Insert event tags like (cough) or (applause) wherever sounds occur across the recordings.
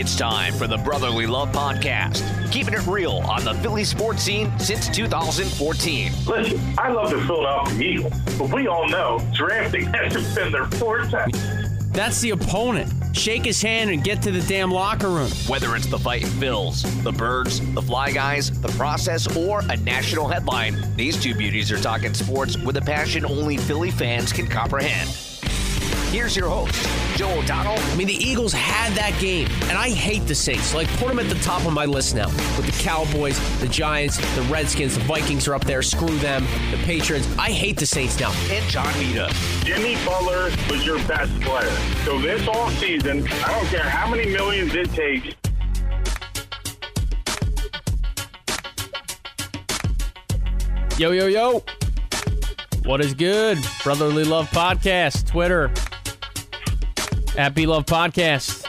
It's time for the Brotherly Love Podcast, keeping it real on the Philly sports scene since 2014. Listen, I love the Philadelphia Eagles, but we all know drafting (laughs) hasn't been their forte. That's the opponent. Shake his hand and get to the damn locker room. Whether it's the fight Phils, the Birds, the Fly Guys, the process, or a national headline, these two beauties are talking sports with a passion only Philly fans can comprehend. Here's your host, Joe O'Donnell. I mean, the Eagles had that game, and I hate the Saints. Like, put them at the top of my list now. With the Cowboys, the Giants, the Redskins, the Vikings are up there. Screw them. The Patriots. I hate the Saints now. And John Mita. Jimmy Butler was your best player. So this offseason, I don't care how many millions it takes, Yo, yo, yo. What is good? Brotherly Love Podcast, Twitter, at Be Love Podcast.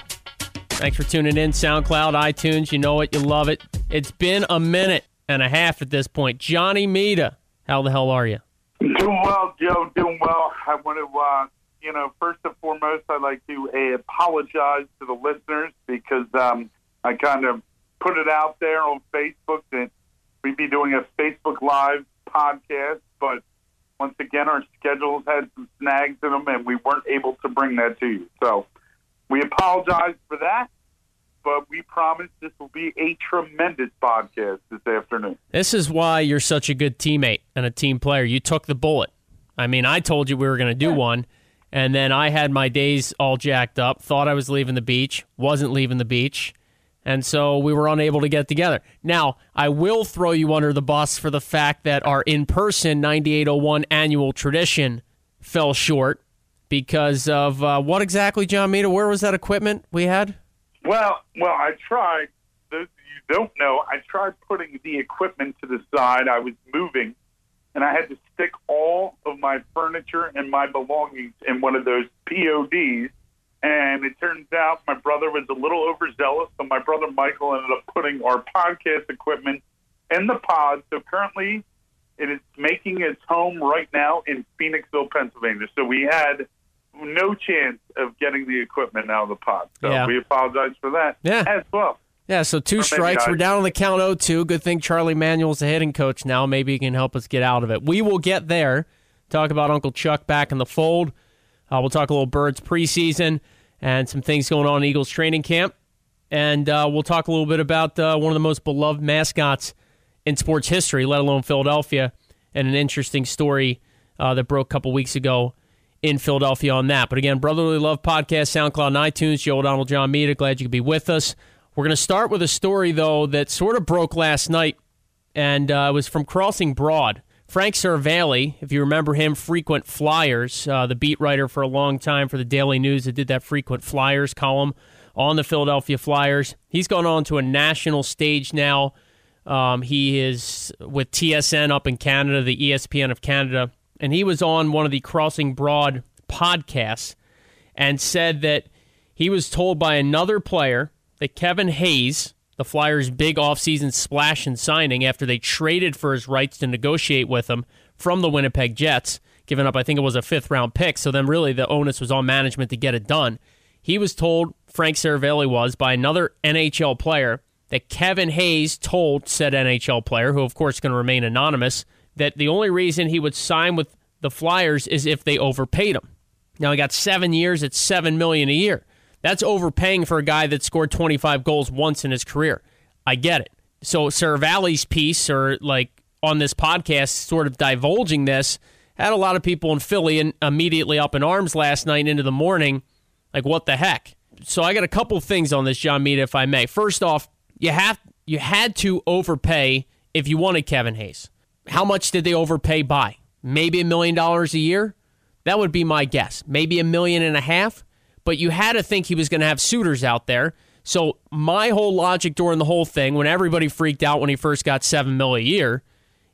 Thanks for tuning in. SoundCloud, iTunes, you know it, you love it. It's been a minute and a half at this point. Johnny Mita, how the hell are you? Doing well, Joe. Doing well. I want to, uh, you know, first and foremost, I'd like to uh, apologize to the listeners because um, I kind of put it out there on Facebook that we'd be doing a Facebook Live podcast, but once again, our schedules had some snags in them, and we weren't able to bring that to you. So we apologize for that, but we promise this will be a tremendous podcast this afternoon. This is why you're such a good teammate and a team player. You took the bullet. I mean, I told you we were going to do one, and then I had my days all jacked up, thought I was leaving the beach, wasn't leaving the beach, and so we were unable to get together. Now, I will throw you under the bus for the fact that our in person 9801 annual tradition fell short because of uh, what exactly, John Mita? Where was that equipment we had? Well, well, I tried. Of you don't know, I tried putting the equipment to the side. I was moving, and I had to stick all of my furniture and my belongings in one of those PODs. And it turns out my brother was a little overzealous, so my brother Michael ended up putting our podcast equipment in the pod. So currently, it is making its home right now in Phoenixville, Pennsylvania. So we had no chance of getting the equipment out of the pod. So Yeah. we apologize for that Yeah. as well. Yeah, so two strikes. We're down on the count 0-2. Good thing Charlie Manuel's the hitting coach now. Maybe he can help us get out of it. We will get there. Talk about Uncle Chuck back in the fold. Uh, we'll talk a little Birds preseason and some things going on in Eagles training camp. And uh, we'll talk a little bit about uh, one of the most beloved mascots in sports history, let alone Philadelphia, and an interesting story uh, that broke a couple weeks ago in Philadelphia on that. But again, Brotherly Love Podcast, SoundCloud, and iTunes. Joe Donald, John Mita, glad you could be with us. We're going to start with a story, though, that sort of broke last night, and uh, it was from Crossing Broad. Frank Seravalli, if you remember him, frequent Flyers, uh, the beat writer for a long time for the Daily News that did that frequent Flyers column on the Philadelphia Flyers. He's gone on to a national stage now. Um, he is with TSN up in Canada, the ESPN of Canada, and he was on one of the Crossing Broad podcasts and said that he was told by another player that Kevin Hayes, the Flyers' big offseason splash and signing after they traded for his rights to negotiate with him from the Winnipeg Jets, giving up, I think it was a fifth round pick. So then really the onus was on management to get it done. He was told, Frank Seravalli was, by another NHL player that Kevin Hayes told said NHL player, who of course is going to remain anonymous, that the only reason he would sign with the Flyers is if they overpaid him. Now he got seven years at seven million a year. That's overpaying for a guy that scored 25 goals once in his career. I get it. So Sir piece, or like on this podcast, sort of divulging this, had a lot of people in Philly and immediately up in arms last night into the morning. Like what the heck? So I got a couple things on this, John Mita, if I may. First off, you have you had to overpay if you wanted Kevin Hayes. How much did they overpay by? Maybe a million dollars a year? That would be my guess. Maybe a million and a half. But you had to think he was going to have suitors out there. So my whole logic during the whole thing, when everybody freaked out when he first got seven mil a year,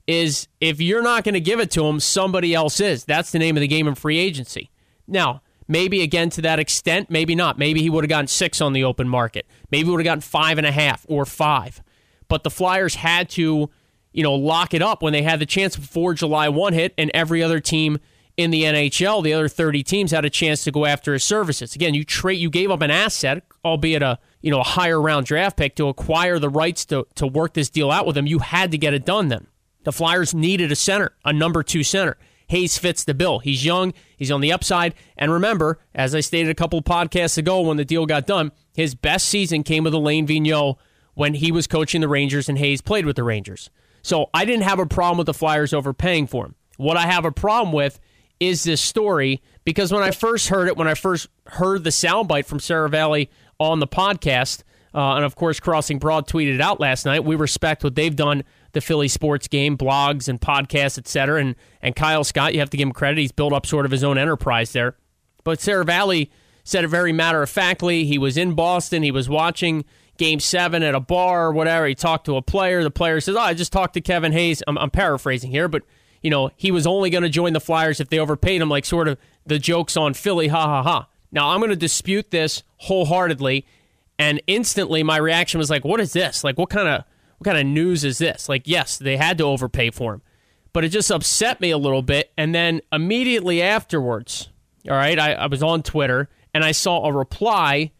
is if you're not going to give it to him, somebody else is. That's the name of the game in free agency. Now, maybe again to that extent, maybe not. Maybe he would have gotten six on the open market. Maybe would have gotten five and a half or five. But the Flyers had to, you know, lock it up when they had the chance before July 1 hit and every other team in the NHL, the other 30 teams had a chance to go after his services. Again, you trade you gave up an asset, albeit a you know a higher round draft pick to acquire the rights to to work this deal out with him. You had to get it done then. The Flyers needed a center, a number 2 center. Hayes fits the bill. He's young, he's on the upside, and remember, as I stated a couple podcasts ago when the deal got done, his best season came with Alain Vigneault when he was coaching the Rangers and Hayes played with the Rangers. So I didn't have a problem with the Flyers overpaying for him. What I have a problem with is this story because when I first heard it, when I first heard the soundbite from Seravalli on the podcast, uh, and of course Crossing Broad tweeted it out last night. We respect what they've done, the Philly sports game, blogs and podcasts, etc. And and Kyle Scott, you have to give him credit. He's built up sort of his own enterprise there. But Seravalli said it very matter of factly. He was in Boston. He was watching Game Seven at a bar or whatever. He talked to a player. The player says, "Oh, I just talked to Kevin Hayes." I'm, I'm paraphrasing here, but you know, he was only going to join the Flyers if they overpaid him, like sort of the jokes on Philly, ha ha ha. Now, I'm going to dispute this wholeheartedly. And instantly, my reaction was like, what is this? Like, what kind of. What kind of news is this? Like, yes, they had to overpay for him, but it just upset me a little bit. And then immediately afterwards, all right, I, I was on Twitter and I saw a reply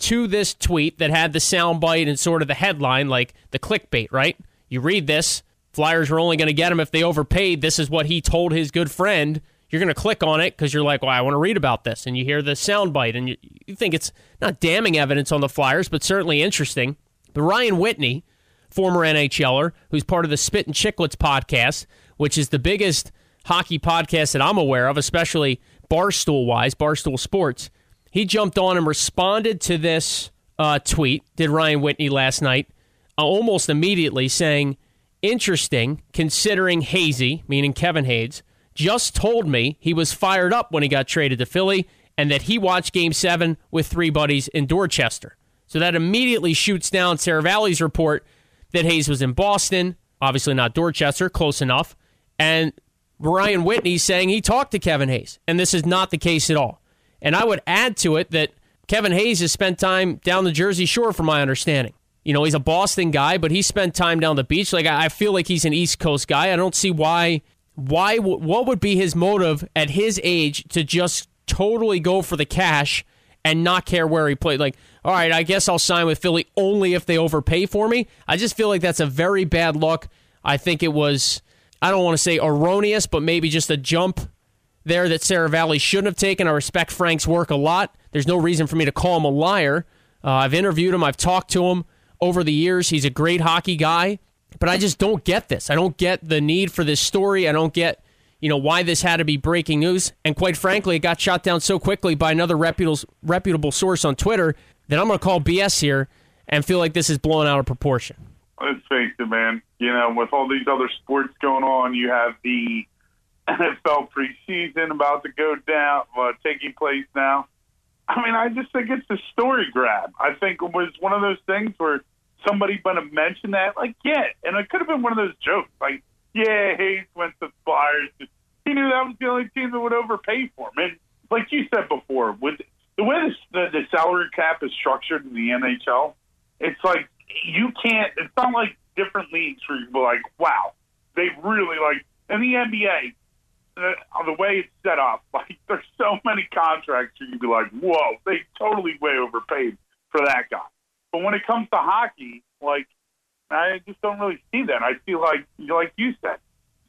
to this tweet that had the soundbite and sort of the headline, like the clickbait, right? You read this, Flyers were only going to get him if they overpaid. This is what he told his good friend. You're going to click on it because you're like, well, I want to read about this. And you hear the soundbite and you, you think it's not damning evidence on the Flyers, but certainly interesting. But Ryan Whitney, former NHLer, who's part of the Spit and Chicklets podcast, which is the biggest hockey podcast that I'm aware of, especially Barstool wise, Barstool Sports, he jumped on and responded to this uh, tweet, did Ryan Whitney last night, uh, almost immediately saying, Interesting, considering Hazy, meaning Kevin Hayes, just told me he was fired up when he got traded to Philly and that he watched game seven with three buddies in Dorchester. So that immediately shoots down Seravalli's report that Hayes was in Boston, obviously not Dorchester, close enough. And Ryan Whitney saying he talked to Kevin Hayes, and this is not the case at all. And I would add to it that Kevin Hayes has spent time down the Jersey Shore, from my understanding. You know, he's a Boston guy, but he spent time down the beach. Like I feel like he's an East Coast guy. I don't see why why what would be his motive at his age to just totally go for the cash and not care where he played. Like, all right, I guess I'll sign with Philly only if they overpay for me. I just feel like that's a very bad look. I think it was I don't want to say erroneous, but maybe just a jump there that Seravalli shouldn't have taken. I respect Frank's work a lot. There's no reason for me to call him a liar. Uh, I've interviewed him. I've talked to him over the years. He's a great hockey guy, but I just don't get this. I don't get the need for this story. I don't get, you know, why this had to be breaking news. And quite frankly, it got shot down so quickly by another reputable reputable source on Twitter that I'm going to call BS here and feel like this is blown out of proportion. Let's face it, man. You know, with all these other sports going on, you have the (laughs) NFL preseason about to go down, uh, taking place now. I mean, I just think it's a story grab. I think it was one of those things where somebody going to mention that, like, yeah, and it could have been one of those jokes, like, yeah, Hayes went to the Flyers. He knew that was the only team that would overpay for him. And like you said before, with the way the, the salary cap is structured in the NHL, it's like you can't. It's not like different leagues where you're like, wow, they really like. In the NBA, the, the way it's set up, (laughs) like there's so many contracts where you'd be like, whoa, they totally way overpaid for that guy. But when it comes to hockey, like I just don't really see that. I feel like, like you said,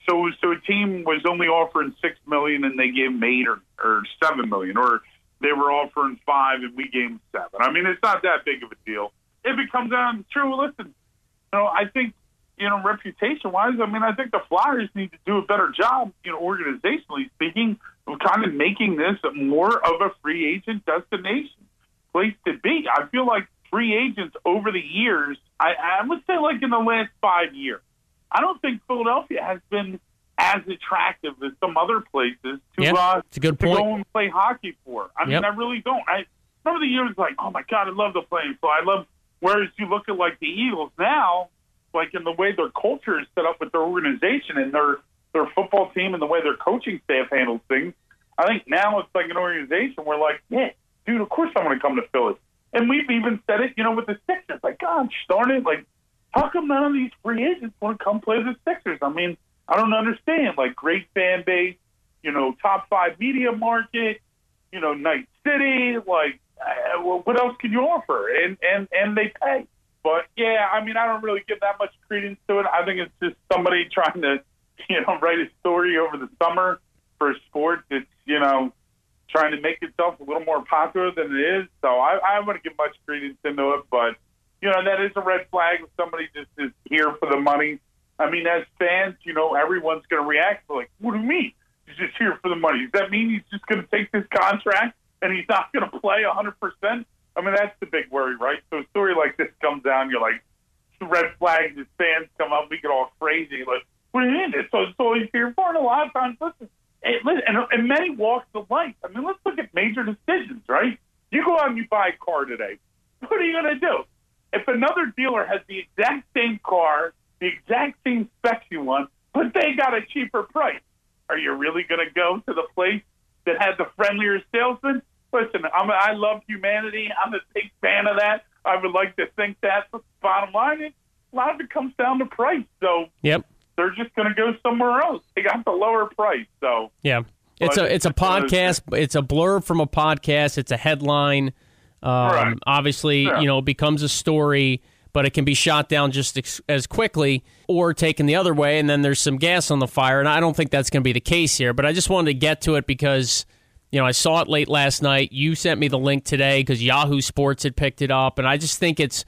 so so a team was only offering six million and they gave them eight or, or seven million, or they were offering five and we gave them seven. I mean, it's not that big of a deal. If it comes down true, listen, you know, I think you know, reputation wise, I mean, I think the Flyers need to do a better job, you know, organizationally speaking, of kind of making this more of a free agent destination place to be. I feel like free agents over the years, I, I would say like in the last five years, I don't think Philadelphia has been as attractive as some other places to, yeah, uh, a good to point. go and play hockey for. I Yep. mean, I really don't. I remember the years like, oh my god, I love the playing. So I love. Whereas you look at like the Eagles now, like in the way their culture is set up with their organization and their their football team and the way their coaching staff handles things. I think now it's like an organization where like, yeah, dude, of course I'm going to come to Philly. And we've even said it, you know, with the Sixers. Like, God, darn it, like, how come none of these free agents want to come play the Sixers? I mean, I don't understand. Like, great fan base, you know, top five media market, you know, night city. Like, uh, what else can you offer? And and and they pay. But yeah, I mean, I don't really give that much credence to it. I think it's just somebody (laughs) trying to, you know, write a story over the summer for a sport that's, you know, trying to make itself a little more popular than it is. So I, I wouldn't give much credence into it. But, you know, that is a red flag if somebody just is here for the money. I mean, as fans, you know, everyone's going to react like, what do you mean? He's just here for the money. Does that mean he's just going to take this contract and he's not going to play 100%? I mean, that's the big worry, right? So a story like this comes down, you're like, red flags, as fans come up, we get all crazy. Like, what do you mean? So, so he's here for? And a lot of times, listen, and, and many walks of life. I mean, let's look at major decisions, right? You go out and you buy a car today. What are you going to do? If another dealer has the exact same car, the exact same specs you want, but they got a cheaper price, are you really going to go to the place that has the friendlier salesman? Listen, I'm, I love humanity. I'm a big fan of that. I would like to think that. But bottom line is, a lot of it comes down to price. So yep. They're just going to go somewhere else. They got the lower price. So yeah, it's a it's a podcast. It's a blurb from a podcast. It's a headline. Um, right. Obviously, yeah. you know, it becomes a story, but it can be shot down just ex- as quickly or taken the other way, and then there's some gas on the fire. And I don't think that's going to be the case here. But I just wanted to get to it because you know, I saw it late last night. You sent me the link today because Yahoo Sports had picked it up, and I just think it's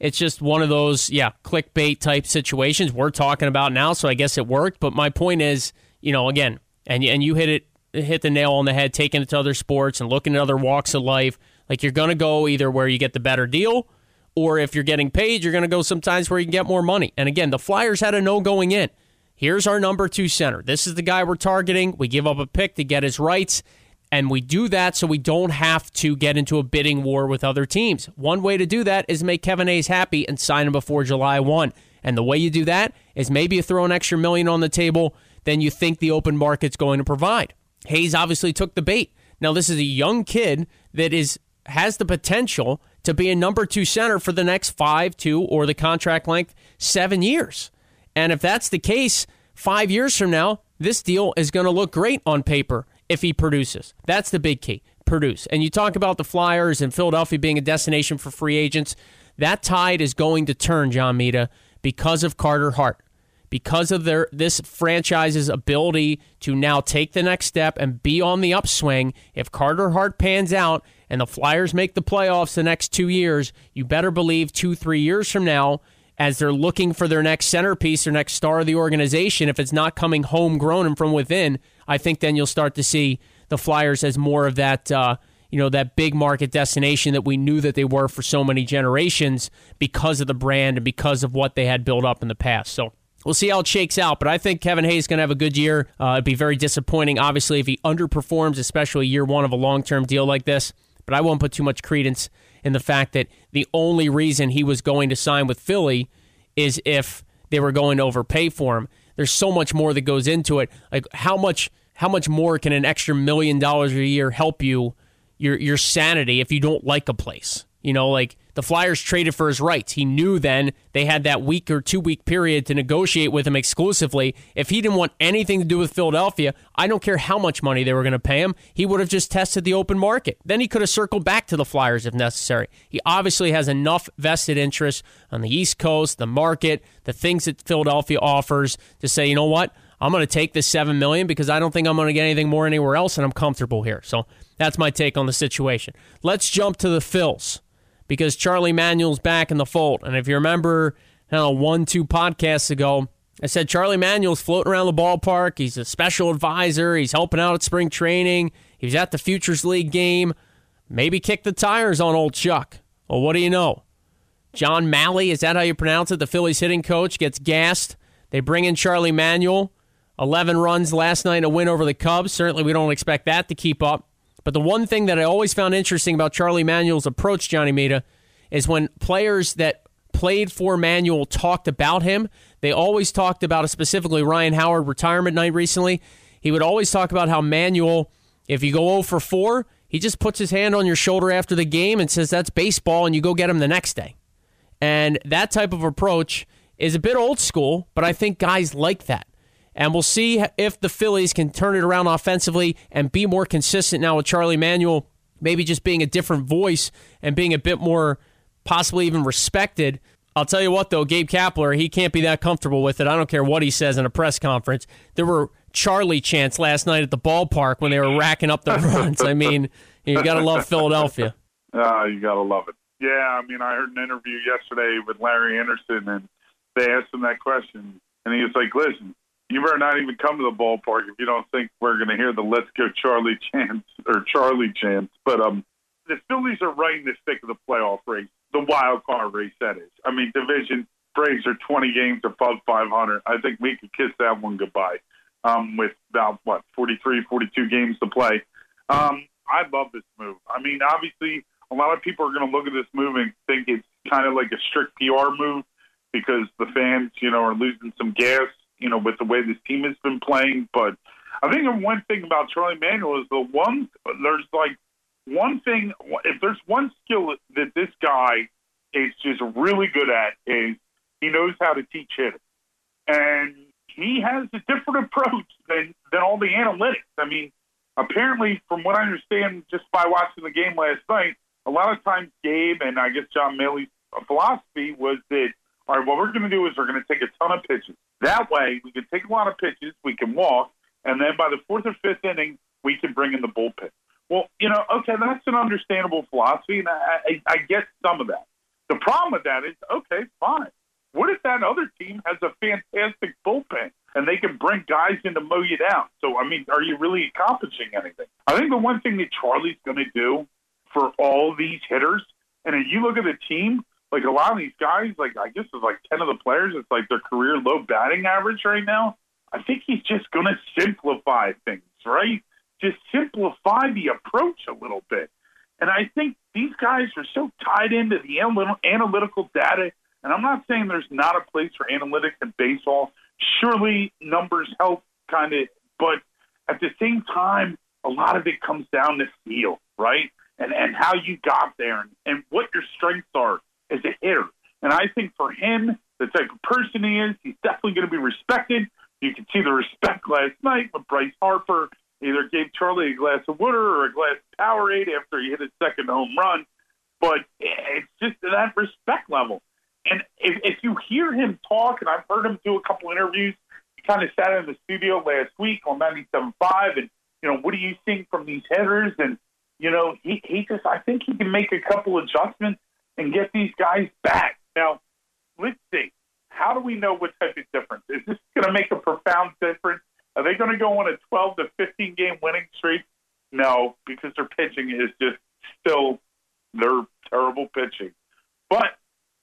it's just one of those yeah clickbait type situations we're talking about now. So I guess it worked. But my point is, you know, again, and and you hit it hit the nail on the head, taking it to other sports and looking at other walks of life. Like you're going to go either where you get the better deal, or if you're getting paid, you're going to go sometimes where you can get more money. And again, the Flyers had a no going in. Here's our number two center. This is the guy we're targeting. We give up a pick to get his rights. And we do that so we don't have to get into a bidding war with other teams. One way to do that is make Kevin Hayes happy and sign him before July 1. And the way you do that is maybe you throw an extra million on the table than you think the open market's going to provide. Hayes obviously took the bait. Now this is a young kid that is has the potential to be a number 2 center for the next 5 2 or the contract length 7 years. And if that's the case, 5 years from now, this deal is going to look great on paper if he produces. That's the big key. Produce. And you talk about the Flyers and Philadelphia being a destination for free agents. That tide is going to turn, John Mita, because of Carter Hart. Because of their this franchise's ability to now take the next step and be on the upswing. If Carter Hart pans out and the Flyers make the playoffs the next two years, you better believe two, three years from now, as they're looking for their next centerpiece, their next star of the organization, if it's not coming homegrown and from within, I think then you'll start to see the Flyers as more of that. Uh, you know that big market destination that we knew that they were for so many generations because of the brand and because of what they had built up in the past. So we'll see how it shakes out. But I think Kevin Hayes is going to have a good year. Uh, it'd be very disappointing, obviously, if he underperforms, especially year one of a long term deal like this. But I won't put too much credence in the fact that the only reason he was going to sign with Philly is if they were going to overpay for him. There's so much more that goes into it. Like how much how much more can an extra million dollars a year help you your your sanity if you don't like a place? You know, like the Flyers traded for his rights. He knew then they had that week or two week period to negotiate with him exclusively. If he didn't want anything to do with Philadelphia, I don't care how much money they were going to pay him, he would have just tested the open market. Then he could have circled back to the Flyers if necessary. He obviously has enough vested interest on the East Coast, the market, the things that Philadelphia offers to say, you know what? I'm going to take this seven million because I don't think I'm going to get anything more anywhere else, and I'm comfortable here. So that's my take on the situation. Let's jump to the Phils because Charlie Manuel's back in the fold. And if you remember, I know, one, two podcasts ago, I said Charlie Manuel's floating around the ballpark. He's a special advisor. He's helping out at spring training. He's at the Futures League game. Maybe kick the tires on old Chuck. Well, what do you know? John Mallee, is that how you pronounce it? The Phillies hitting coach gets gassed. They bring in Charlie Manuel. 11 runs last night, a win over the Cubs. Certainly, we don't expect that to keep up. But the one thing that I always found interesting about Charlie Manuel's approach, Johnny Mita, is when players that played for Manuel talked about him, they always talked about, it, specifically Ryan Howard retirement night recently. He would always talk about how Manuel, if you go 0 for 4, he just puts his hand on your shoulder after the game and says that's baseball, and you go get him the next day. And that type of approach is a bit old school, but I think guys like that. And we'll see if the Phillies can turn it around offensively and be more consistent now with Charlie Manuel, maybe just being a different voice and being a bit more possibly even respected. I'll tell you what, though, Gabe Kapler, he can't be that comfortable with it. I don't care what he says in a press conference. There were Charlie chants last night at the ballpark when they were racking up the (laughs) runs. I mean, you got to love Philadelphia. Uh, you got to love it. Yeah, I mean, I heard an interview yesterday with Larry Andersen, and they asked him that question, and he was like, "Listen, you better not even come to the ballpark if you don't think we're going to hear the "Let's Go Charlie" chants or Charlie chants." But um, the Phillies are right in the thick of the playoff race, the wild card race. That is, I mean, division Braves are 20 games above 500. I think we could kiss that one goodbye. Um, with about what 43, 42 games to play. Um, I love this move. I mean, obviously, a lot of people are going to look at this move and think it's kind of like a strict PR move because the fans, you know, are losing some gas, you know, with the way this team has been playing. But I think one thing about Charlie Manuel is the one there's like one thing if there's one skill that this guy is just really good at is he knows how to teach hitting. And he has a different (laughs) approach than than all the analytics. I mean, apparently, from what I understand, just by watching the game last night, a lot of times Gabe and I guess John Mallee's philosophy was that all right, what we're going to do is we're going to take a ton of pitches. That way, we can take a lot of pitches, we can walk, and then by the fourth or fifth inning, we can bring in the bullpen. Well, you know, okay, that's an understandable philosophy, and I, I, I get some of that. The problem with that is, okay, fine. What if that other team has a fantastic bullpen and they can bring guys in to mow you down? So, I mean, are you really accomplishing anything? I think the one thing that Charlie's going to do for all these hitters, and if you look at the team, like a lot of these guys, like I guess it's like 10 of the players, it's like their career low batting average right now. I think he's just going to simplify things, right? Just simplify the approach a little bit. And I think these guys are so tied into the analytical data and I'm not saying there's not a place for analytics in baseball. Surely numbers help kind of, but at the same time, a lot of it comes down to feel, right? And and how you got there and, and what your strengths are as a hitter. And I think for him, the type of person he is, he's definitely going to be respected. You can see the respect last night when Bryce Harper either gave Charlie a glass of water or a glass of Powerade after he hit his second home run. But it's just that respect level. And if, if you hear him talk, and I've heard him do a couple interviews, he kind of sat in the studio last week on 97.5, and, you know, what do you think from these headers? And, you know, he, he just, I think he can make a couple adjustments and get these guys back. Now, let's see. How do we know what type of difference? Is this going to make a profound difference? Are they going to go on a 12 to 15 game winning streak? No, because their pitching is just still their terrible pitching. But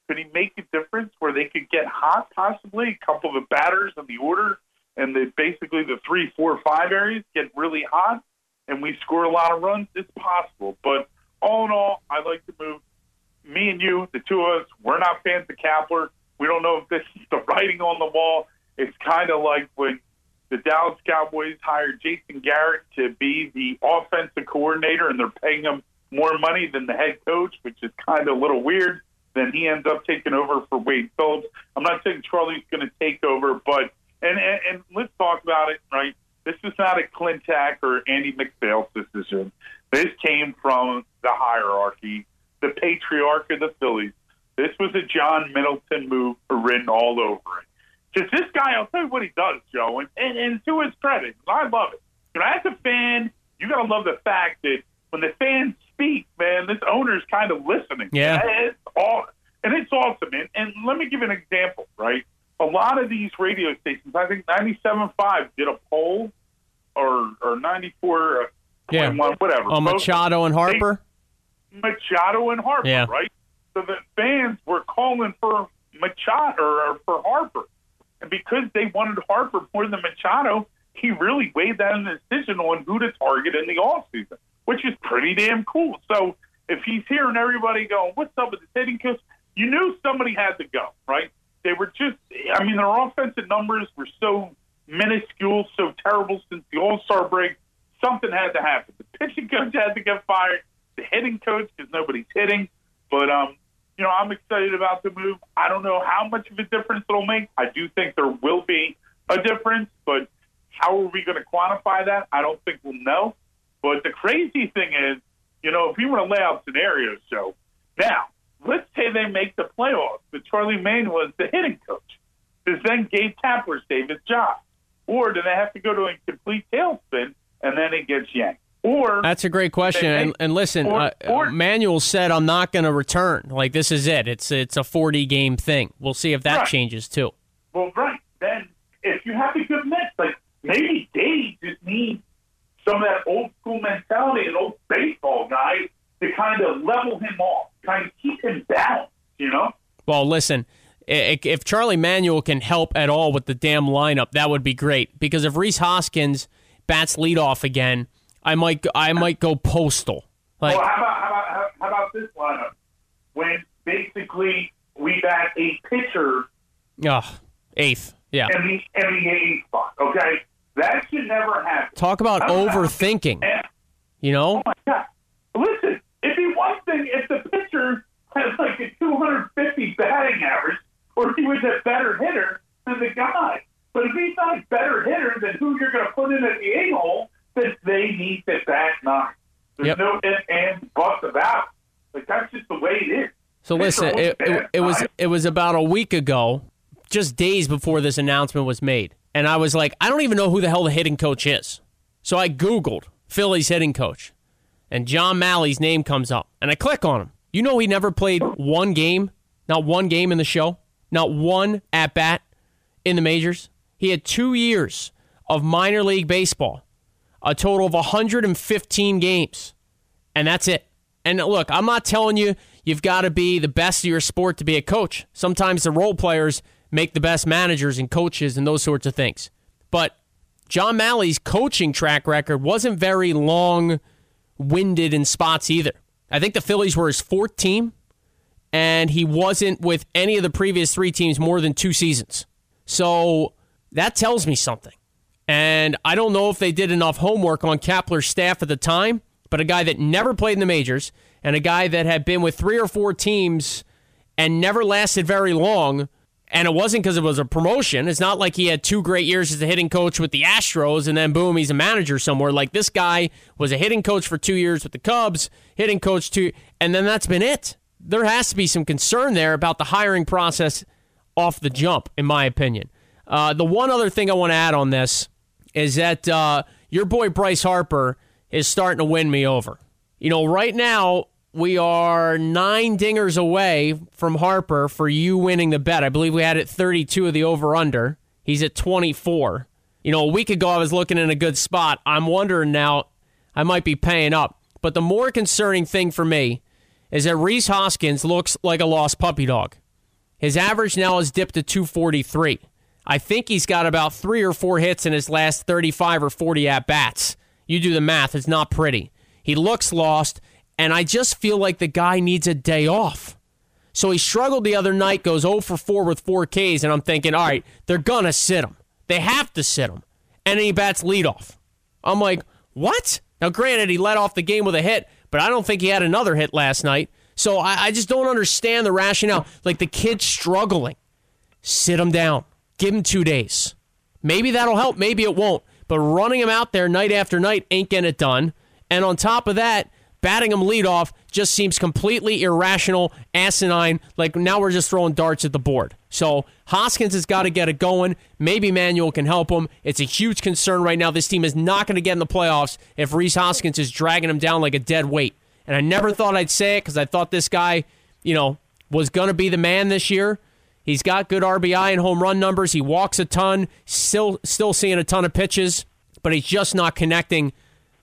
could he make a difference where they could get hot, possibly a couple of the batters in the order, and the basically the three, four, five areas get really hot, and we score a lot of runs? It's possible, but all in all, I like to move. Me and you, the two of us, we're not fans of Kapler. We don't know if this is the writing on the wall. It's kind of like when the Dallas Cowboys hired Jason Garrett to be the offensive coordinator, and they're paying him more money than the head coach, which is kind of a little weird. Then he ends up taking over for Wade Phillips. I'm not saying Charlie's going to take over, but and, and and let's talk about it. Right, this is not a Klentak or Andy MacPhail decision. This came from the hierarchy, the patriarch of the Phillies. This was a John Middleton move written all over it. Because this guy, I'll tell you what he does, Joe, and, and, and to his credit, I love it. You know, as a fan, you got to love the fact that when the fans speak, man, this owner's kind of listening. Yeah. It's all, and it's awesome. And, and let me give an example, right? A lot of these radio stations, I think 97.5 did a poll or, or 94, uh, yeah. whatever. Oh, Machado and Harper? Machado and Harper, yeah. right? So the fans were calling for Machado or for Harper. And because they wanted Harper more than Machado, he really weighed that in the decision on who to target in the offseason which is pretty damn cool. So if he's hearing everybody going, "What's up with the hitting coach?" You knew somebody had to go, right? They were just, I mean, their offensive numbers were so minuscule, so terrible since the All Star break. Something had to happen. The pitching coach had to get fired. The hitting coach, because nobody's hitting. But um, you know, I'm excited about the move. I don't know how much of a difference it'll make. I do think there will be a difference, but how are we going to quantify that? I don't think we'll know. But the crazy thing is, you know, if you want to lay out scenarios, so now let's say they make the playoffs, but Charlie Manuel was the hitting coach. Does then Gabe Kapler save his job? Or do they have to go to a complete tailspin and then it gets yanked? Or that's a great question. They- and, and listen, or- uh, or- Manuel said, "I'm not going to return. Like this is it. It's it's a 40 game thing. We'll see if that Right. changes too." Well, right. Then if you have a good mix, like maybe Dave just needs some of that old school mentality, an old baseball guy to kind of level him off, kind of keep him balanced, you know? Well, listen, if Charlie Manuel can help at all with the damn lineup, that would be great. Because if Rhys Hoskins bats leadoff again, I might go- I might go postal. Like well, how about, how about how, how about this lineup? When basically we bat a pitcher ugh, eighth. Yeah. in the in the eighth spot. Okay, that should never happen. Talk about overthinking. And, You know? oh my god! Listen, it'd be one thing if the pitcher has like a 250 batting average, or he was a better hitter than the guy. But if he's not a better hitter than who you're going to put in at the eight hole, then they need to bat nine. There's Yep. no ifs, ands, buts about it. Like that's just the way it is. So listen, it, it, it was it was about a week ago, just days before this announcement was made, and I was like, I don't even know who the hell the hitting coach is. So I Googled Philly's hitting coach, and John Mallee's name comes up, and I click on him. You know, he never played one game, not one game in the show, not one at bat in the majors. He had two years of minor league baseball, a total of 115 games and that's it. And look, I'm not telling you you've got to be the best of your sport to be a coach. Sometimes the role players make the best managers and coaches and those sorts of things. But John Mallee's coaching track record wasn't very long winded in spots either. I think the Phillies were his fourth team, and he wasn't with any of the previous three teams more than two seasons. So that tells me something. And I don't know if they did enough homework on Kapler's staff at the time, but a guy that never played in the majors and a guy that had been with three or four teams and never lasted very long. And it wasn't because it was a promotion. It's not like he had two great years as a hitting coach with the Astros and then boom, he's a manager somewhere. Like this guy was a hitting coach for two years with the Cubs, hitting coach two, and then that's been it. There has to be some concern there about the hiring process off the jump, in my opinion. Uh, the one other thing I want to add on this is that uh, your boy Bryce Harper is starting to win me over. You know, right now we are nine dingers away from Harper for you winning the bet. I believe we had it 32 of the over under. He's at 24. You know, a week ago I was looking in a good spot. I'm wondering now I might be paying up. But the more concerning thing for me is that Rhys Hoskins looks like a lost puppy dog. His average now has dipped to 243. I think he's got about three or four hits in his last 35 or 40 at bats. You do the math, it's not pretty. He looks lost, and I just feel like the guy needs a day off. So he struggled the other night, goes 0 for 4 with 4 Ks, and I'm thinking, all right, they're going to sit him. They have to sit him. And then he bats leadoff. I'm like, what? Now, granted, he led off the game with a hit, but I don't think he had another hit last night. So I, I just don't understand the rationale. Like the kid's struggling. Sit him down. Give him two days. Maybe that'll help. Maybe it won't. But running him out there night after night ain't getting it done. And on top of that, batting him leadoff just seems completely irrational, asinine. Like now we're just throwing darts at the board. So Hoskins has got to get it going. Maybe Manuel can help him. It's a huge concern right now. This team is not going to get in the playoffs if Rhys Hoskins is dragging him down like a dead weight. And I never thought I'd say it because I thought this guy, you know, was going to be the man this year. He's got good RBI and home run numbers. He walks a ton, still still seeing a ton of pitches, but he's just not connecting,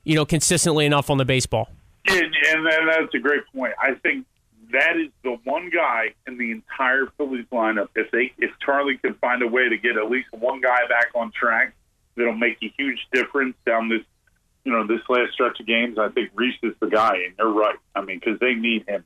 you know, consistently enough on the baseball. And, and that's a great point. I think that is the one guy in the entire Phillies lineup. If they, if Charlie could find a way to get at least one guy back on track, that'll make a huge difference down this, you know, this last stretch of games. I think Rhys is the guy, and you're right. I mean, because they need him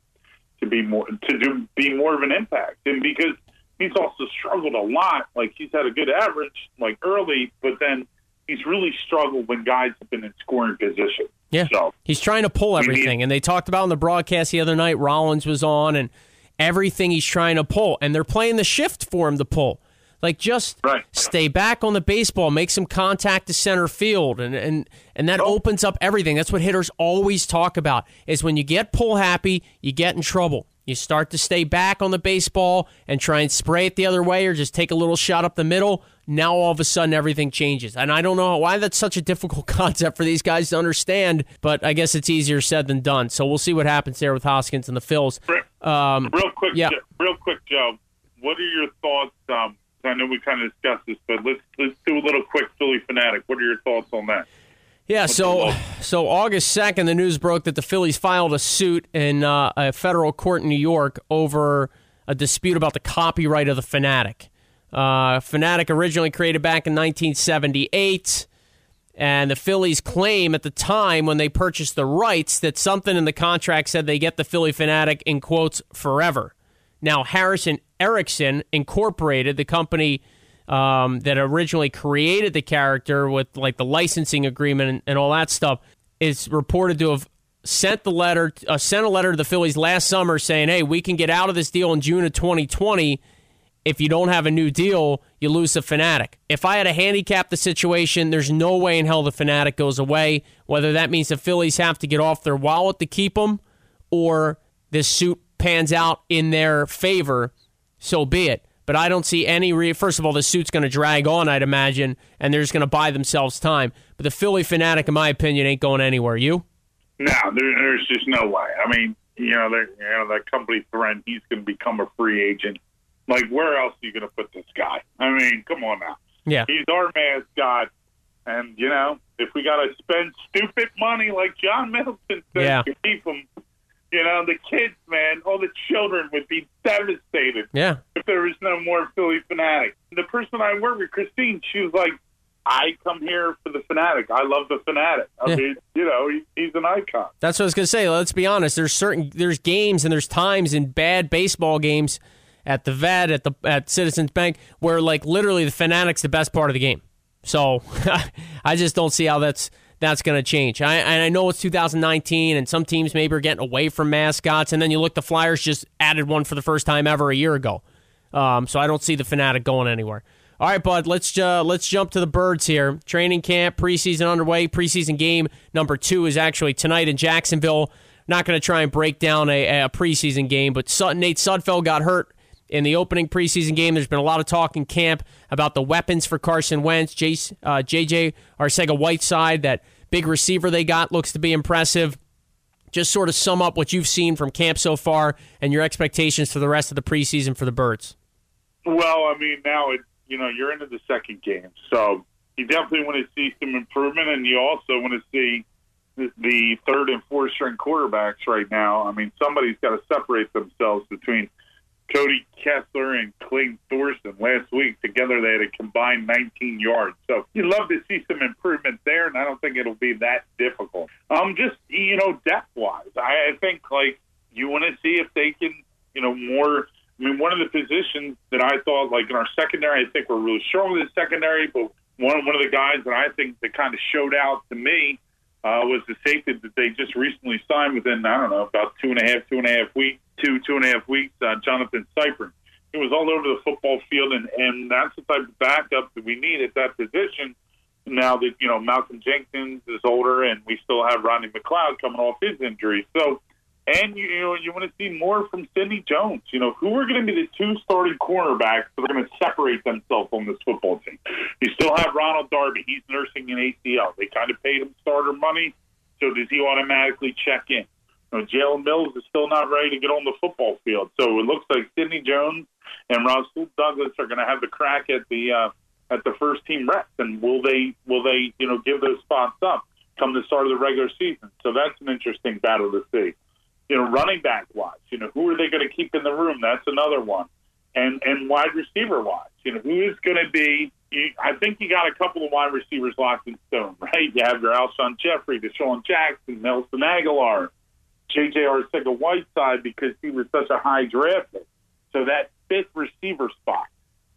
to be more to do be more of an impact, and because he's also struggled a lot. Like he's had a good average like early, but then he's really struggled when guys have been in scoring position. Yeah. So He's trying to pull everything. And they talked about on the broadcast the other night, Rollins was on and everything he's trying to pull. And they're playing the shift for him to pull. Like just Right. stay back on the baseball, make some contact to center field, and and and that oh. opens up everything. That's what hitters always talk about. Is when you get pull happy, you get in trouble. You start to stay back on the baseball and try and spray it the other way, or just take a little shot up the middle. Now all of a sudden everything changes, and I don't know why that's such a difficult (laughs) concept for these guys to understand. But I guess it's easier said than done. So we'll see what happens there with Hoskins and the Phils. Um, Real quick, Yeah. Real quick, Joe. What are your thoughts? Um, I know we kind of discussed this, but let's let's do a little quick Philly fanatic. What are your thoughts on that? Yeah, so so August second, the news broke that the Phillies filed a suit in uh, a federal court in New York over a dispute about the copyright of the Fanatic. Uh, Fanatic originally created back in 1978, and the Phillies claim at the time when they purchased the rights that something in the contract said they get the Philly Fanatic in quotes forever. Now Harrison Erickson Incorporated, the company um, that originally created the character with like the licensing agreement and, and all that stuff, is reported to have sent the letter, uh, sent a letter to the Phillies last summer saying, "Hey, we can get out of this deal in June of 2020." If you don't have a new deal, you lose the Fanatic. If I had to handicap the situation, there's no way in hell the Fanatic goes away. Whether that means the Phillies have to get off their wallet to keep them, or this suit pans out in their favor, so be it. But I don't see any. Re- First of all, the suit's going to drag on, I'd imagine, and they're just going to buy themselves time. But the Philly Fanatic, in my opinion, ain't going anywhere. You? No, there, there's just no way. I mean, you know, you know that company threatened he's going to become a free agent. Like, where else are you going to put this guy? I mean, come on now. Yeah. He's our mascot, and you know, if we got to spend stupid money like John Middleton said Yeah. to keep him, you know, the kids, man, all the children would be devastated Yeah. There was no more Philly fanatic. The person I work with, Christine, she was like, I come here for the fanatic. I love the fanatic. I Yeah. mean, you know, he, he's an icon. That's what I was gonna say. Let's be honest. There's certain there's games and there's times in bad baseball games at the vet at the at Citizens Bank where like literally the fanatic's the best part of the game. So (laughs) I just don't see how that's that's going to change. I and I know it's 2019 and some teams maybe are getting away from mascots and then you look the Flyers just added one for the first time ever a year ago. Um, so I don't see the fanatic going anywhere. All right, bud. Let's uh, let's jump to the birds here. Training camp, preseason underway. Preseason game number two is actually tonight in Jacksonville. Not going to try and break down a, a preseason game, but Sut- Nate Sudfeld got hurt in the opening preseason game. There's been a lot of talk in camp about the weapons for Carson Wentz. Jace, uh, JJ Arcega Whiteside, that big receiver they got, looks to be impressive. Just sort of sum up what you've seen from camp so far and your expectations for the rest of the preseason for the Birds. Well, I mean, now it you know you're into the second game, so you definitely want to see some improvement, and you also want to see the, the third and fourth string quarterbacks right now. I mean, somebody's got to separate themselves between Cody Kessler and Clayton Thorson. Last week together, they had a combined 19 yards. So you'd love to see some improvement there, and I don't think it'll be that difficult. Um, just you know, depth wise, I, I think like you want to see if they can, you know, more. I mean, one of the positions that I thought, like in our secondary, I think we're really strong in the secondary. But one one of the guys that I think that kind of showed out to me uh, was the safety that they just recently signed within I don't know about two and a half, two and a half weeks, two two and a half weeks. Uh, Jonathan Cyprien. He was all over the football field, and and that's the type of backup that we need at that position. Now that you know Malcolm Jenkins is older, and we still have Rodney McLeod coming off his injury, so and you, you you want to see more from Sidney Jones. You know who are going to be the two starting cornerbacks that are going to separate themselves on this football team. You still have Ronald Darby; he's nursing an ACL. They kind of paid him starter money, so does he automatically check in? You know, Jalen Mills is still not ready to get on the football field, so it looks like Sidney Jones and Rasul Douglas are going to have the crack at the uh, at the first team reps. And will they will they you know give those spots up come the start of the regular season? So that's an interesting battle to see you know, running back wise, you know, who are they going to keep in the room? That's another one. And and wide receiver wise, you know, who is going to be? You, I think you got a couple of wide receivers locked in stone, (laughs) right? You have your Alshon Jeffery, DeSean Jackson, Nelson Agholor, J.J. Arcega Whiteside because he was such a high draft pick. So that fifth receiver spot.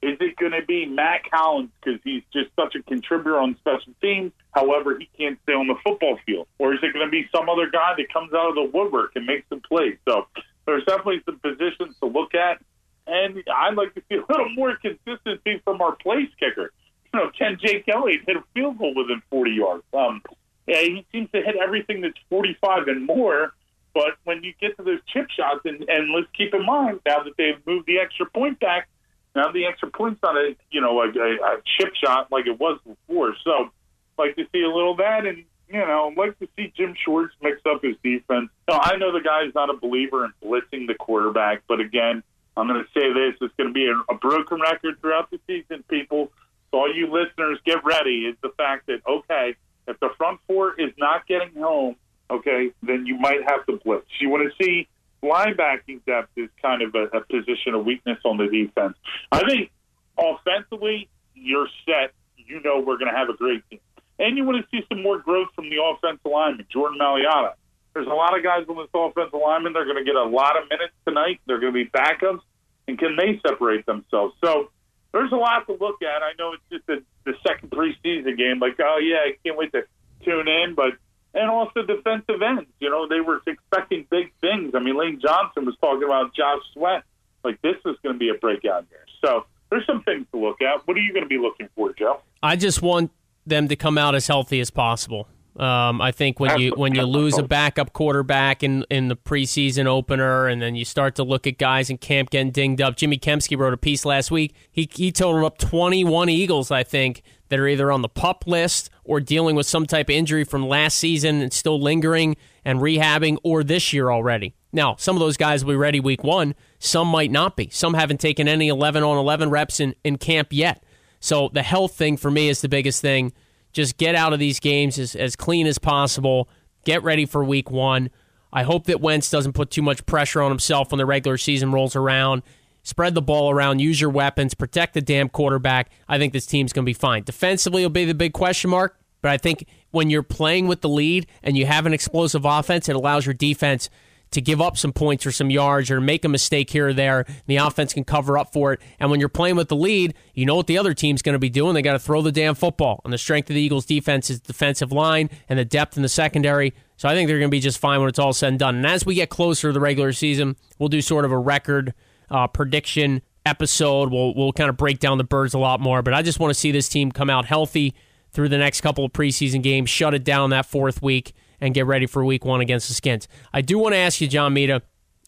Is it going to be Mack Hollins because he's just such a contributor on special teams? However, he can't stay on the football field. Or is it going to be some other guy that comes out of the woodwork and makes some plays? So there's definitely some positions to look at. And I'd like to see a little more consistency from our place kicker. You know, Ken Jake Elliott hit a field goal within 40 yards. Um, yeah, he seems to hit everything that's 45 and more. But when you get to those chip shots, and, and let's keep in mind now that they've moved the extra point back, now the extra point's not a you know a, a, a chip shot like it was before. So, like to see a little of that, and you know, like to see Jim Schwartz mix up his defense. Now, I know the guy's not a believer in blitzing the quarterback, but again, I'm going to say this: it's going to be a, a broken record throughout the season, people. So, all you listeners, get ready. Is the fact that okay, if the front four is not getting home okay, then you might have to blitz. You want to see linebacking depth is kind of a, a position of weakness on the defense. I think offensively, you're set. You know we're going to have a great team. And you want to see some more growth from the offensive lineman, Jordan Mailata. There's a lot of guys on this offensive lineman. They're going to get a lot of minutes tonight. They're going to be backups. And can they separate themselves? So there's a lot to look at. I know it's just the, the second preseason game. Like, oh, yeah, I can't wait to tune in. But and also defensive ends. You know, they were expecting big things. I mean, Lane Johnson was talking about Josh Sweat. Like, this is going to be a breakout year. So there's some things to look at. What are you going to be looking for, Joe? I just want them to come out as healthy as possible. Um, I think when you when you lose a backup quarterback in, in the preseason opener, and then you start to look at guys in camp getting dinged up. Jimmy Kempski wrote a piece last week. He he totaled up 21 Eagles, I think, that are either on the pup list or dealing with some type of injury from last season and still lingering and rehabbing, or this year already. Now, some of those guys will be ready week one. Some might not be. Some haven't taken any 11 on 11 reps in, in camp yet. So the health thing for me is the biggest thing. Just get out of these games as, as clean as possible. Get ready for week one. I hope that Wentz doesn't put too much pressure on himself when the regular season rolls around. Spread the ball around, use your weapons, protect the damn quarterback. I think this team's going to be fine. Defensively will be the big question mark, but I think when you're playing with the lead and you have an explosive offense, it allows your defense to give up some points or some yards or make a mistake here or there. The offense can cover up for it. And when you're playing with the lead, you know what the other team's going to be doing. They got to throw the damn football. And the strength of the Eagles' defense is defensive line and the depth in the secondary. So I think they're going to be just fine when it's all said and done. And as we get closer to the regular season, we'll do sort of a record uh, prediction episode. We'll we'll kind of break down the birds a lot more. But I just want to see this team come out healthy through the next couple of preseason games, shut it down that fourth week, and get ready for week one against the Skins. I do want to ask you, John Mita,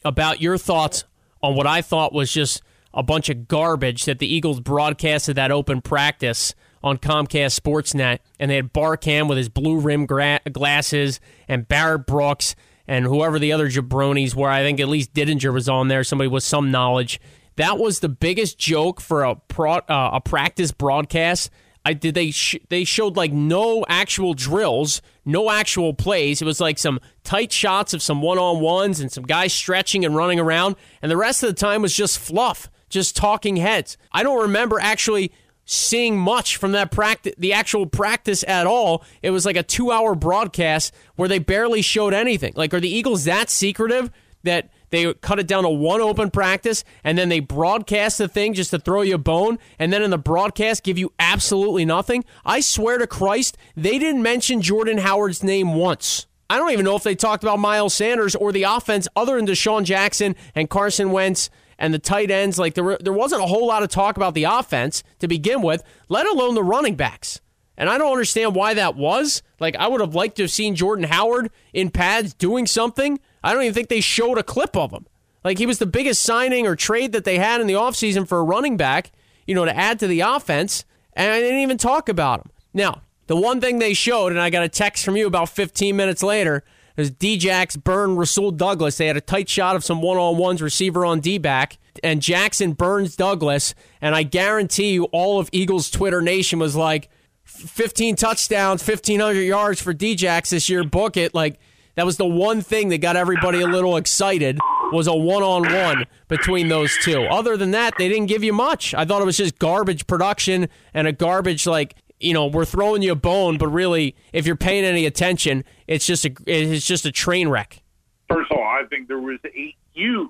about your thoughts on what I thought was just a bunch of garbage that the Eagles broadcasted that open practice on Comcast Sportsnet, and they had Barkann with his blue rim gra- glasses and Barrett Brooks and whoever the other jabronis were. I think at least Didinger was on there, somebody with some knowledge. That was the biggest joke for a pro, uh, a practice broadcast I did they sh- they showed like no actual drills, no actual plays. It was like some tight shots of some one-on-ones and some guys stretching and running around, and the rest of the time was just fluff, just talking heads. I don't remember actually seeing much from that practice the actual practice at all. It was like a 2-hour broadcast where they barely showed anything. Like are the Eagles that secretive that they cut it down to one open practice, and then they broadcast the thing just to throw you a bone, and then in the broadcast give you absolutely nothing. I swear to Christ, they didn't mention Jordan Howard's name once. I don't even know if they talked about Miles Sanders or the offense other than DeSean Jackson and Carson Wentz and the tight ends. Like there, were, there wasn't a whole lot of talk about the offense to begin with, let alone the running backs. And I don't understand why that was. Like I would have liked to have seen Jordan Howard in pads doing something. I don't even think they showed a clip of him. Like he was the biggest signing or trade that they had in the offseason for a running back, you know, to add to the offense. And I didn't even talk about him. Now, the one thing they showed, and I got a text from you about 15 minutes later, is Djax Burn Rasul Douglas. They had a tight shot of some one on ones, receiver on D back, and Jackson Burns Douglas. And I guarantee you, all of Eagles Twitter Nation was like, 15 touchdowns, 1,500 yards for Djax this year. Book it. Like, that was the one thing that got everybody a little excited was a one-on-one between those two. Other than that, they didn't give you much. I thought it was just garbage production and a garbage like you know we're throwing you a bone, but really, if you're paying any attention, it's just a it's just a train wreck. First of all, I think there was a huge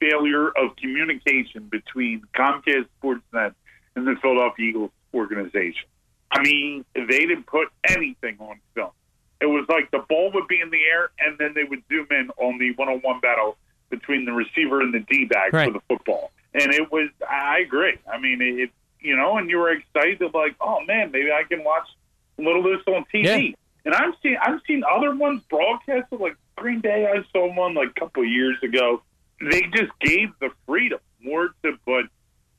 failure of communication between Comcast Sportsnet and the Philadelphia Eagles organization. I mean, they didn't put anything on film. It was like the ball would be in the air, and then they would zoom in on the one-on-one battle between the receiver and the D-back right. for the football. and it was. I agree. I mean, it, you know, and you were excited to like, oh man, maybe I can watch a little of this on TV. Yeah. And I've seen I've seen other ones broadcasted like Green Bay. I saw one like a couple of years ago. They just gave the freedom more to, but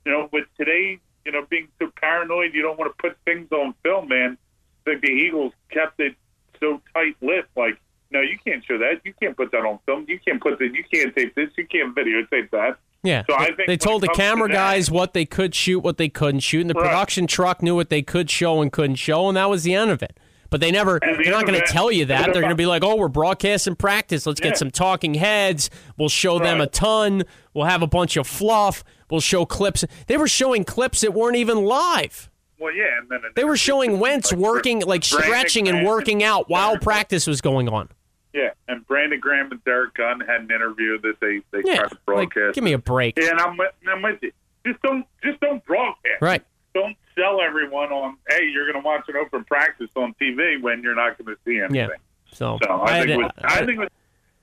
you know, with today, you know, being so paranoid, you don't want to put things on film, man. Think the Eagles kept it so tight-lipped, like. No, you can't show that. You can't put that on film. You can't put that. You can't tape this. You can't videotape that. Yeah. So I They- think they told the Comcast camera that- guys what they could shoot, what they couldn't shoot, and the Right. production truck knew what they could show and couldn't show, and that was the end of it. But they never, the they're not going to tell you that. They're going to be like, oh, we're broadcasting practice. Let's Yeah. get some talking heads. We'll show them a ton. We'll have a bunch of fluff. We'll show clips. They were showing clips that weren't even live. Well, yeah, and then They were showing Wentz Like, working, like stretching and working out while practice was going on. Yeah, and Brandon Graham and Derek Gunn had an interview that they they Yeah. tried to Like, broadcast. give me a break. Yeah, and I'm with, I'm with you. Just don't just don't broadcast. Right. Don't sell everyone on. Hey, you're going to watch an open practice on TV when you're not going to see anything. Yeah. So, So I, had think was, I think it was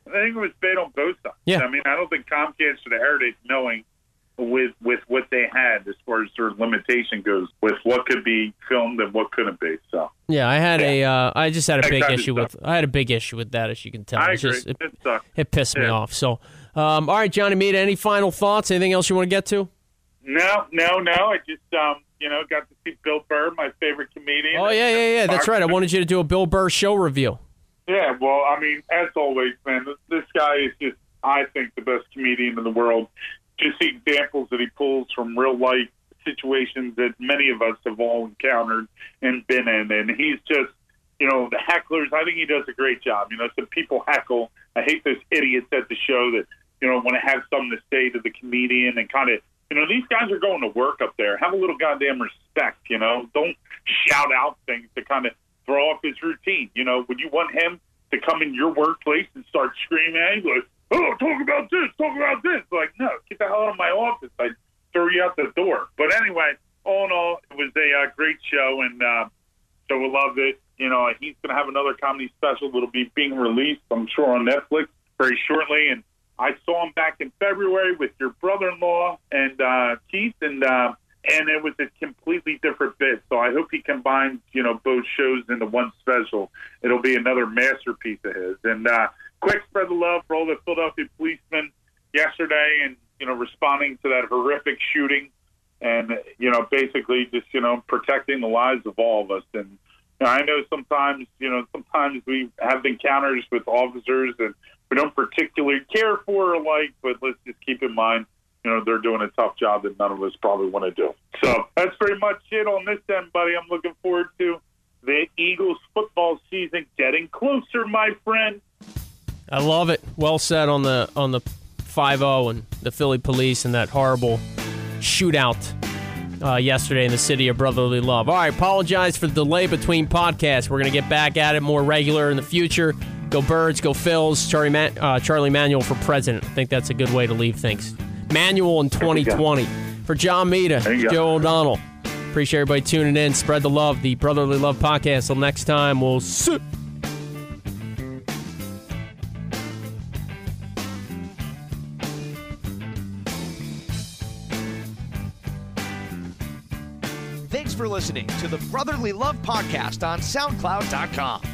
I think it was bad on both sides. Yeah. I mean, I don't think Comcast should have aired it knowing with with what they had as far as their limitation goes with what could be filmed and what couldn't be. So Yeah, I had a. Uh, I just had a That big issue with. I had a big issue with that, as you can tell. I agree. just- it, it it pissed me off. So, um, all right, Johnny Mead. Any final thoughts? Anything else you want to get to? No, no, no. I just um, you know, got to see Bill Burr, my favorite comedian. Oh yeah, yeah, yeah. That's right. I wanted you to do a Bill Burr show review. Yeah, well, I mean, as always, man, this, this guy is just, I think, the best comedian in the world. Just examples that he pulls from real life situations that many of us have all encountered and been in, and he's just, you know, the hecklers. I think he does a great job. You know, some people heckle. I hate those idiots at the show that you know want to have something to say to the comedian and kind of. You know, these guys are going to work up there. Have a little goddamn respect, you know. Don't shout out things to kind of throw off his routine. You know, would you want him to come in your workplace and start screaming you like, "Oh, talk about this, talk about this"? Like, no, get the hell out of my office. I throw you out the door. But anyway, all in all, it was a uh, great show, and uh, so we loved it. You know, he's going to have another comedy special that'll be being released, I'm sure, on Netflix very shortly. And I saw him back in February with your brother-in-law and uh, Keith, and uh, and it was a completely different bit. So I hope he combines, you know, both shows into one special. It'll be another masterpiece of his. And uh, quick spread the love for all the Philadelphia policemen yesterday, and you know, responding to that horrific shooting, and you know, basically just you know, protecting the lives of all of us. And you know, I know sometimes, you know, sometimes we have encounters with officers and we don't particularly care for or like, but let's just keep in mind, you know, they're doing a tough job that none of us probably want to do. So that's pretty much it on this end, buddy. I'm looking forward to the Eagles football season getting closer, my friend. I love it. Well said on the on the five zero and the Philly police and that horrible shootout uh, yesterday in the city of brotherly love. All right, apologize for the delay between podcasts. We're gonna get back at it more regular in the future. Go Birds, go Phils. Charlie Man- uh, Charlie Manuel for president. I think that's a good way to leave things. Manuel in 2020 for John Mita, There you go. Joe O'Donnell. Appreciate everybody tuning in. Spread the love. The Brotherly Love podcast. Till next time, we'll see. For listening to the Brotherly Love Podcast on SoundCloud.com.